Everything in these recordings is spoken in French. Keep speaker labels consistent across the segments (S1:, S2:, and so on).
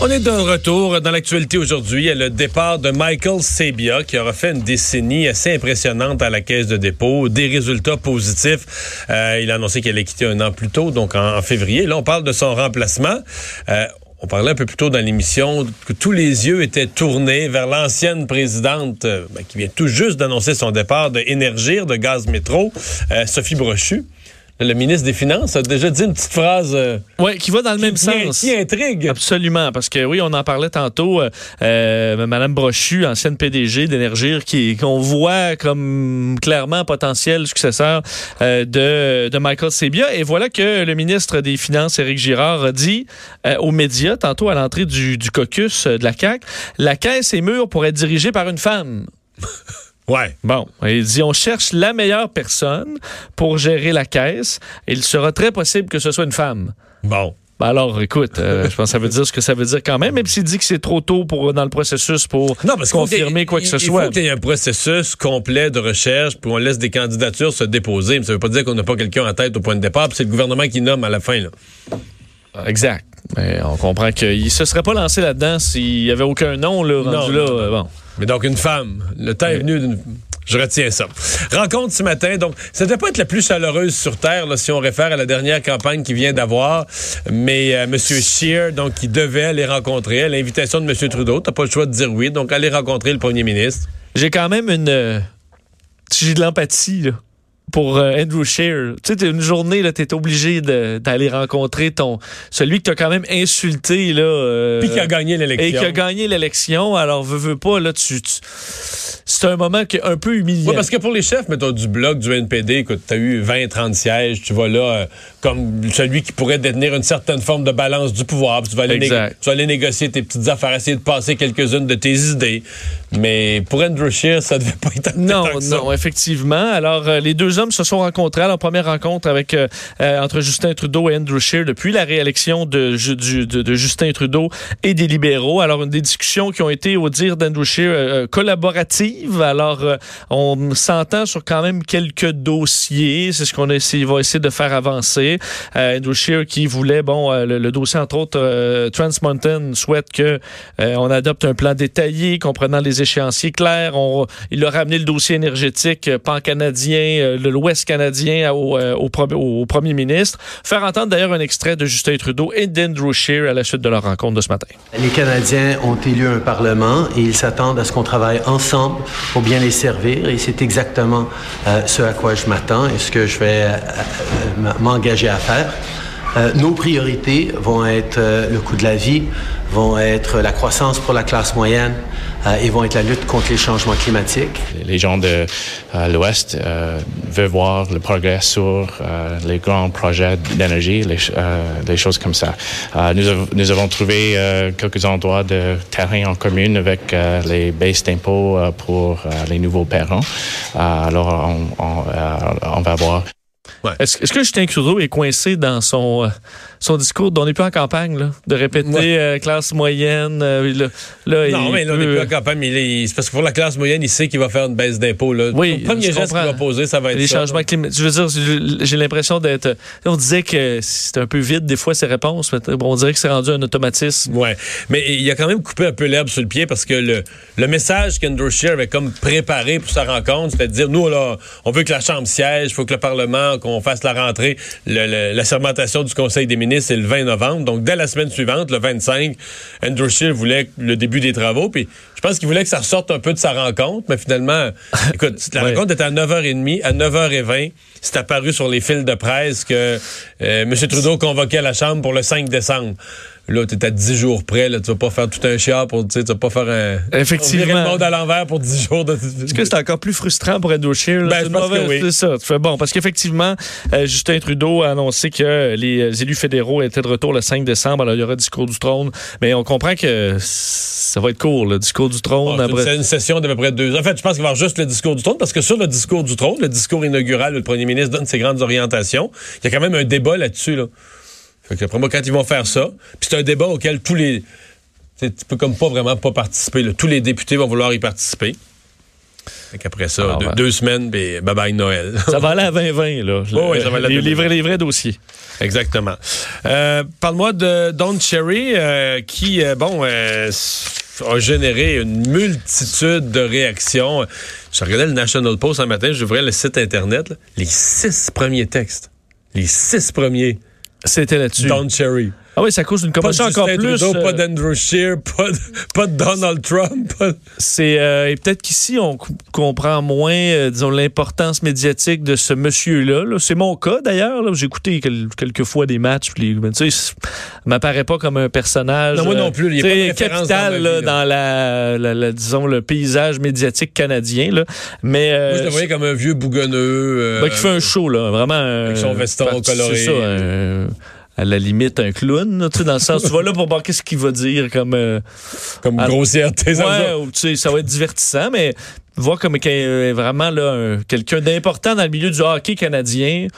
S1: On est de retour dans l'actualité aujourd'hui. A le départ de Michael Sabia qui aura fait une décennie assez impressionnante à la caisse de dépôt, des résultats positifs. Euh, il a annoncé qu'il allait quitter un an plus tôt, donc en, février. Là, on parle de son remplacement. Euh, on parlait un peu plus tôt dans l'émission que tous les yeux étaient tournés vers l'ancienne présidente euh, ben, qui vient tout juste d'annoncer son départ de Énergir, de Gaz Métro, Sophie Brochu. Le ministre des Finances a déjà dit une petite phrase. Euh,
S2: oui, qui va dans le même sens.
S1: Qui intrigue.
S2: Absolument, parce que oui, on en parlait tantôt. Euh, euh Madame Brochu, ancienne PDG d'Énergir, qui qu'on voit comme clairement potentiel successeur euh, de, de Michael Sebia. Et voilà que le ministre des Finances, Éric Girard, a dit aux médias, tantôt à l'entrée du, du caucus de la CAC, la caisse est mûre pour être dirigée par une femme.
S1: Ouais.
S2: Bon, il dit on cherche la meilleure personne pour gérer la caisse. Il sera très possible que ce soit une femme.
S1: Bon.
S2: Ben alors, écoute, euh, je pense que ça veut dire ce que ça veut dire quand même, même s'il dit que c'est trop tôt pour dans le processus pour confirmer quoi que ce soit.
S1: Il faut qu'il y ait un processus complet de recherche, puis on laisse des candidatures se déposer. Mais ça veut pas dire qu'on n'a pas quelqu'un en tête au point de départ, puis c'est le gouvernement qui nomme à la fin. Là.
S2: Exact. Mais on comprend qu'il se serait pas lancé là-dedans s'il y avait aucun nom là, rendu là. Euh, bon.
S1: Mais donc, une femme. Le temps est venu d'une. Je retiens ça. Rencontre ce matin. Donc, ça ne devait pas être la plus chaleureuse sur Terre, là, si on réfère à la dernière campagne qui vient d'avoir. Mais euh, M. Scheer, donc, qui devait aller rencontrer à l'invitation de M. Trudeau. T'as pas le choix de dire oui. Donc, aller rencontrer le premier ministre.
S2: J'ai quand même une. Euh, j'ai de l'empathie, là pour euh, Andrew Scheer. Tu sais, une journée, là, t'es obligé d'aller rencontrer ton celui que t'as quand même insulté, là. Euh,
S1: Puis qui a gagné l'élection.
S2: Et qui a gagné l'élection. Alors, veux, veux pas, là, tu, c'est un moment qui est un peu humiliant.
S1: Oui, parce que pour les chefs, mettons, du bloc, du NPD, écoute, t'as eu 20, 30 sièges, tu vas là euh, comme celui qui pourrait détenir une certaine forme de balance du pouvoir. tu vas, aller tu vas aller négocier tes petites affaires, essayer de passer quelques-unes de tes idées. Mais pour Andrew Scheer, ça devait pas être
S2: Non, non, effectivement. Alors, les deux hommes se sont rencontrés à leur première rencontre avec euh, euh, entre Justin Trudeau et Andrew Scheer depuis la réélection de, de, Justin Trudeau et des libéraux. Alors, une des discussions qui ont été, au dire d'Andrew Scheer, euh, collaboratives. Alors, on s'entend sur quand même quelques dossiers. C'est ce qu'on va essayer de faire avancer. Andrew Scheer qui voulait, bon, le, dossier, entre autres, Trans Mountain souhaite que on adopte un plan détaillé comprenant les échéanciers clairs. Il a ramené le dossier énergétique pan-canadien, l'Ouest canadien euh, au, premier ministre. Faire entendre d'ailleurs un extrait de Justin Trudeau et d'Andrew Scheer à la suite de leur rencontre de ce matin.
S3: Les Canadiens ont élu un Parlement et ils s'attendent à ce qu'on travaille ensemble pour bien les servir et c'est exactement euh, ce à quoi je m'attends et ce que je vais euh, à faire. nos priorités vont être le coût de la vie, vont être la croissance pour la classe moyenne, euh, et vont être la lutte contre les changements climatiques.
S4: Les gens de euh, l'Ouest euh, veulent voir le progrès sur les grands projets d'énergie, les, choses comme ça. Nous, nous, avons trouvé quelques endroits de terrain en commune avec les baisses d'impôts pour les nouveaux parents. alors, on, on, on va voir.
S2: Est-ce que Justin Trudeau est coincé dans son, euh, son discours dont on n'est plus en campagne, là, de répéter euh, classe moyenne? Euh,
S1: là, non, mais là, on n'est plus en campagne. Mais c'est parce que pour la classe moyenne, il sait qu'il va faire une baisse d'impôts.
S2: Oui,
S1: le premier geste qu'il va poser, ça va être
S2: Les changements climatiques. Je veux dire, j'ai l'impression d'être... On disait que c'était un peu vide, des fois, ces réponses. Mais on dirait que c'est rendu un automatisme.
S1: Oui, mais il a quand même coupé un peu l'herbe sur le pied parce que le, le message qu'Andrew Scheer avait comme préparé pour sa rencontre, c'était de dire, nous, là, on veut que la Chambre siège, il faut que le Parlement, qu'on fasse la rentrée. la sermentation du Conseil des ministres, c'est le 20 novembre. Donc, dès la semaine suivante, le 25, Andrew Scheer voulait le début des travaux. Puis, je pense qu'il voulait que ça ressorte un peu de sa rencontre. Mais finalement, écoute, la rencontre était à 9h30. À 9h20, c'est apparu sur les fils de presse que euh, M. Trudeau convoquait la Chambre pour le 5 décembre. Là, tu es à 10 jours près. Là, tu vas pas faire tout un chiard pour. Tu vas pas faire un.
S2: Effectivement.
S1: le monde à l'envers pour 10 jours. De...
S2: Est-ce que c'est encore plus frustrant pour Edo Scheer?
S1: Ben, c'est
S2: oui. ça. Tu fais bon. Parce qu'effectivement, euh, Justin Trudeau a annoncé que les élus fédéraux étaient de retour le 5 décembre. Alors, il y aura discours du trône. Mais on comprend que ça va être court, le discours du trône.
S1: C'est une session d'à peu près deux. En fait, je pense qu'il va y avoir juste le discours du trône parce que sur le discours du trône, le discours inaugural où le premier ministre donne ses grandes orientations, il y a quand même un débat là-dessus. Là. Fait que moi, quand ils vont faire ça, puis c'est un débat auquel tous les. tu peux comme pas vraiment pas participer. là. Tous les députés vont vouloir y participer. Fait qu'après ça,
S2: Alors,
S1: deux,
S2: ben-
S1: deux semaines, puis bye bye Noël.
S2: Ça va aller à 2020, là.
S1: oui, ça va aller à
S2: les,
S1: 2020.
S2: les vrais, les vrais dossiers.
S1: Exactement. Euh, Parle-moi de Don Cherry, euh, qui, euh, bon, a généré une multitude de réactions. Je regardais le National Post un matin, j'ouvrais le site Internet, là. les six premiers textes. Les six premiers.
S2: C'était là-dessus.
S1: Don Cherry.
S2: Ah oui, ça cause une commotion
S1: Justin
S2: encore plus.
S1: Trudeau,
S2: euh,
S1: pas d'Andrew Scheer, pas de, pas de Donald Trump.
S2: C'est euh, et peut-être qu'ici on co- comprend moins, euh, disons, l'importance médiatique de ce monsieur-là. là. C'est mon cas d'ailleurs. J'ai écouté quel- quelques fois des matchs. Puis tu sais, m'apparaît pas comme un personnage.
S1: Non, moi non
S2: euh,
S1: plus, il référence
S2: capital
S1: dans ma
S2: là,
S1: vie, là.
S2: dans la, la- la- disons le paysage médiatique canadien. Là. Mais euh,
S1: Moi, je le voyais comme un vieux bougonneux. euh,
S2: ben, qui fait un show là, vraiment.
S1: Avec son
S2: euh,
S1: veston coloré.
S2: C'est ça. À la limite un clown, tu sais, dans le sens tu vas là pour voir qu'est-ce qu'il va dire comme euh,
S1: comme grossièreté.
S2: Ouais, ou, tu sais, ça va être divertissant, mais voir comme est vraiment là, un- quelqu'un d'important dans le milieu du hockey canadien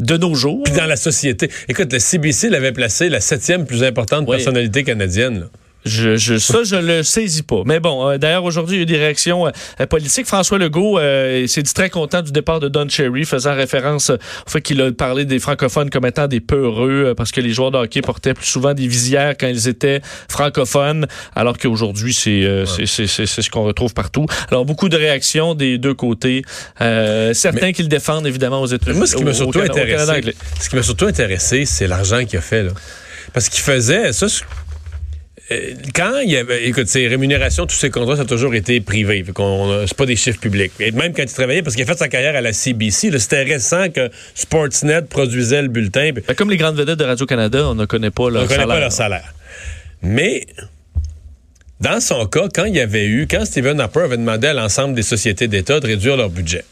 S2: de nos jours.
S1: Puis dans la société. Écoute, le CBC l'avait placé la septième plus importante
S2: Oui.
S1: personnalité canadienne. là.
S2: Je, je, ça, je le saisis pas. Mais bon, euh, d'ailleurs, aujourd'hui, il y a eu des réactions euh, politiques. François Legault euh, s'est dit très content du départ de Don Cherry, faisant référence au fait qu'il a parlé des francophones comme étant des peureux, euh, parce que les joueurs de hockey portaient plus souvent des visières quand ils étaient francophones, alors qu'aujourd'hui, c'est euh, c'est- c'est- ce qu'on retrouve partout. Alors, beaucoup de réactions des deux côtés. Euh, certains qui le défendent, évidemment, aux États-Unis.
S1: Moi, ce qui m'a surtout intéressé, ce qui m'a surtout intéressé, c'est l'argent qu'il a fait. Là. Parce qu'il faisait ça. Euh, Quand il y avait, écoute, ses rémunérations, tous ses contrats, ça a toujours été privé. C'est pas des chiffres publics. Et même quand il travaillait, parce qu'il a fait sa carrière à la CBC, c'était récent que Sportsnet produisait le bulletin.
S2: Ben, comme les grandes vedettes de Radio-Canada, on ne connaît pas leur
S1: on ne connaît
S2: salaire.
S1: pas leur salaire. Mais dans son cas, quand il y avait eu, quand Stephen Harper avait demandé à l'ensemble des sociétés d'État de réduire leur budget,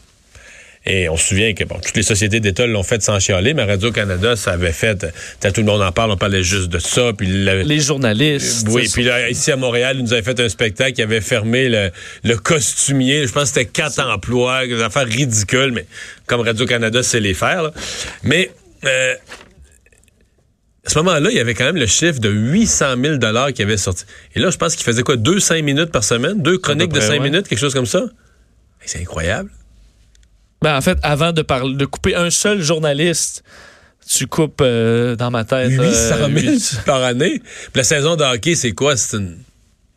S1: et on se souvient que bon, toutes les sociétés d'État l'ont fait sans chialer, mais Radio-Canada, ça avait fait, tout le monde en parle, on parlait juste de ça, puis
S2: Les journalistes.
S1: oui, puis là, ici à Montréal, ils nous avaient fait un spectacle qui avait fermé le, le costumier. Je pense que c'était quatre emplois, des affaires ridicules, mais comme Radio-Canada sait les faire. là. Mais euh, à ce moment-là, il y avait quand même le chiffre de 800 000 qui avait sorti. Et là, je pense qu'il faisait quoi, deux cinq minutes par semaine? Deux chroniques de cinq
S2: ouais.
S1: minutes, quelque chose comme ça? C'est incroyable.
S2: Ben, en fait, avant de, parler, de couper un seul journaliste, tu coupes euh, dans ma tête.
S1: 800
S2: euh,
S1: 000
S2: huit-
S1: par année. Puis la saison de hockey, c'est quoi? C'est une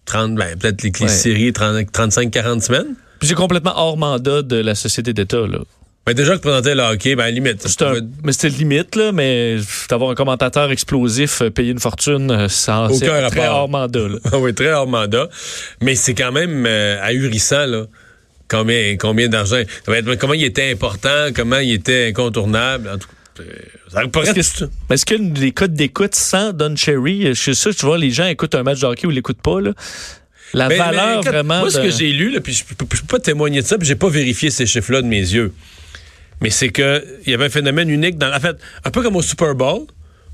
S1: 30, ben, peut-être les,
S2: Ouais.
S1: séries 35-40 semaines?
S2: Puis c'est complètement hors mandat de la société d'État. Là.
S1: Ben déjà que présentait le hockey, ben à la limite.
S2: Un- mais c'était limite, là, mais d'avoir un commentateur explosif euh, payer une fortune, euh, ça
S1: Aucun
S2: c'est très
S1: rapport.
S2: hors mandat. là.
S1: Oui, très hors mandat. Mais c'est quand même euh, ahurissant, là. Combien, combien d'argent? Comment il était important, comment il était incontournable? En tout cas, euh, ça
S2: Est-ce que c'est- mais est-ce que les codes d'écoute sans Don Cherry, je suis sûr, tu vois, les gens écoutent un match de hockey ou l'écoutent pas, là. La
S1: Mais- mais
S2: valeur vraiment.
S1: Moi, ce que j'ai lu, là, puis je peux, je peux pas témoigner de ça, puis j'ai pas vérifié ces chiffres-là de mes yeux. Mais c'est que il y avait un phénomène unique dans. En fait, un peu comme au Super Bowl.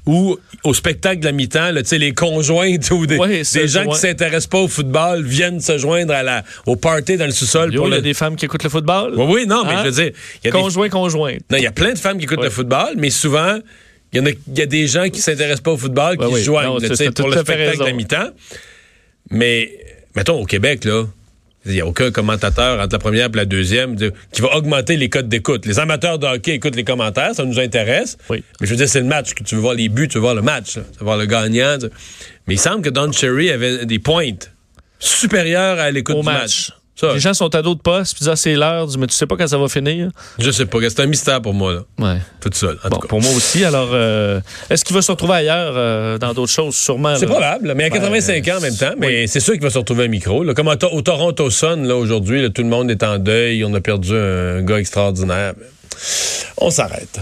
S1: Ou au spectacle de la mi-temps, les conjointes ou des,
S2: Ouais,
S1: des gens qui s'intéressent pas au football viennent se joindre à la, au party dans le sous-sol
S2: il y a
S1: le...
S2: des femmes qui écoutent le football?
S1: Oui, oui, non, mais
S2: Hein?
S1: je veux dire, y a des
S2: Conjoint, conjointe.
S1: Non, il y a plein de femmes qui écoutent
S2: Ouais.
S1: le football, mais souvent, il y, a, il y a des gens qui s'intéressent pas au football qui
S2: Ouais,
S1: se joignent
S2: Non,
S1: là, pour le spectacle de la mi-temps. Mais, mettons, au Québec, là, il n'y a aucun commentateur entre la première et la deuxième de- qui va augmenter les codes d'écoute. Les amateurs de hockey écoutent les commentaires, ça nous intéresse.
S2: Oui.
S1: Mais je veux dire, c'est le match. que Tu veux voir les buts, tu veux voir le match, là. tu veux voir le gagnant. tu- Mais il semble que Don Cherry avait des pointes supérieures à l'écoute du
S2: match.
S1: match. Ça,
S2: Les gens sont à d'autres postes, puis ah, c'est l'heure, mais tu sais pas quand ça va finir.
S1: je sais pas, c'est un mystère pour moi, là.
S2: Ouais.
S1: Tout seul, en
S2: Bon,
S1: tout cas.
S2: pour moi aussi. Alors, euh, est-ce qu'il va se retrouver ailleurs euh, dans d'autres choses, sûrement?
S1: C'est probable, mais à
S2: Ben,
S1: 85 ans en même temps. Mais
S2: oui.
S1: c'est sûr qu'il va se retrouver un micro. là. Comme au, au Toronto Sun, là, aujourd'hui, tout le monde est en deuil. On a perdu un gars extraordinaire. On s'arrête.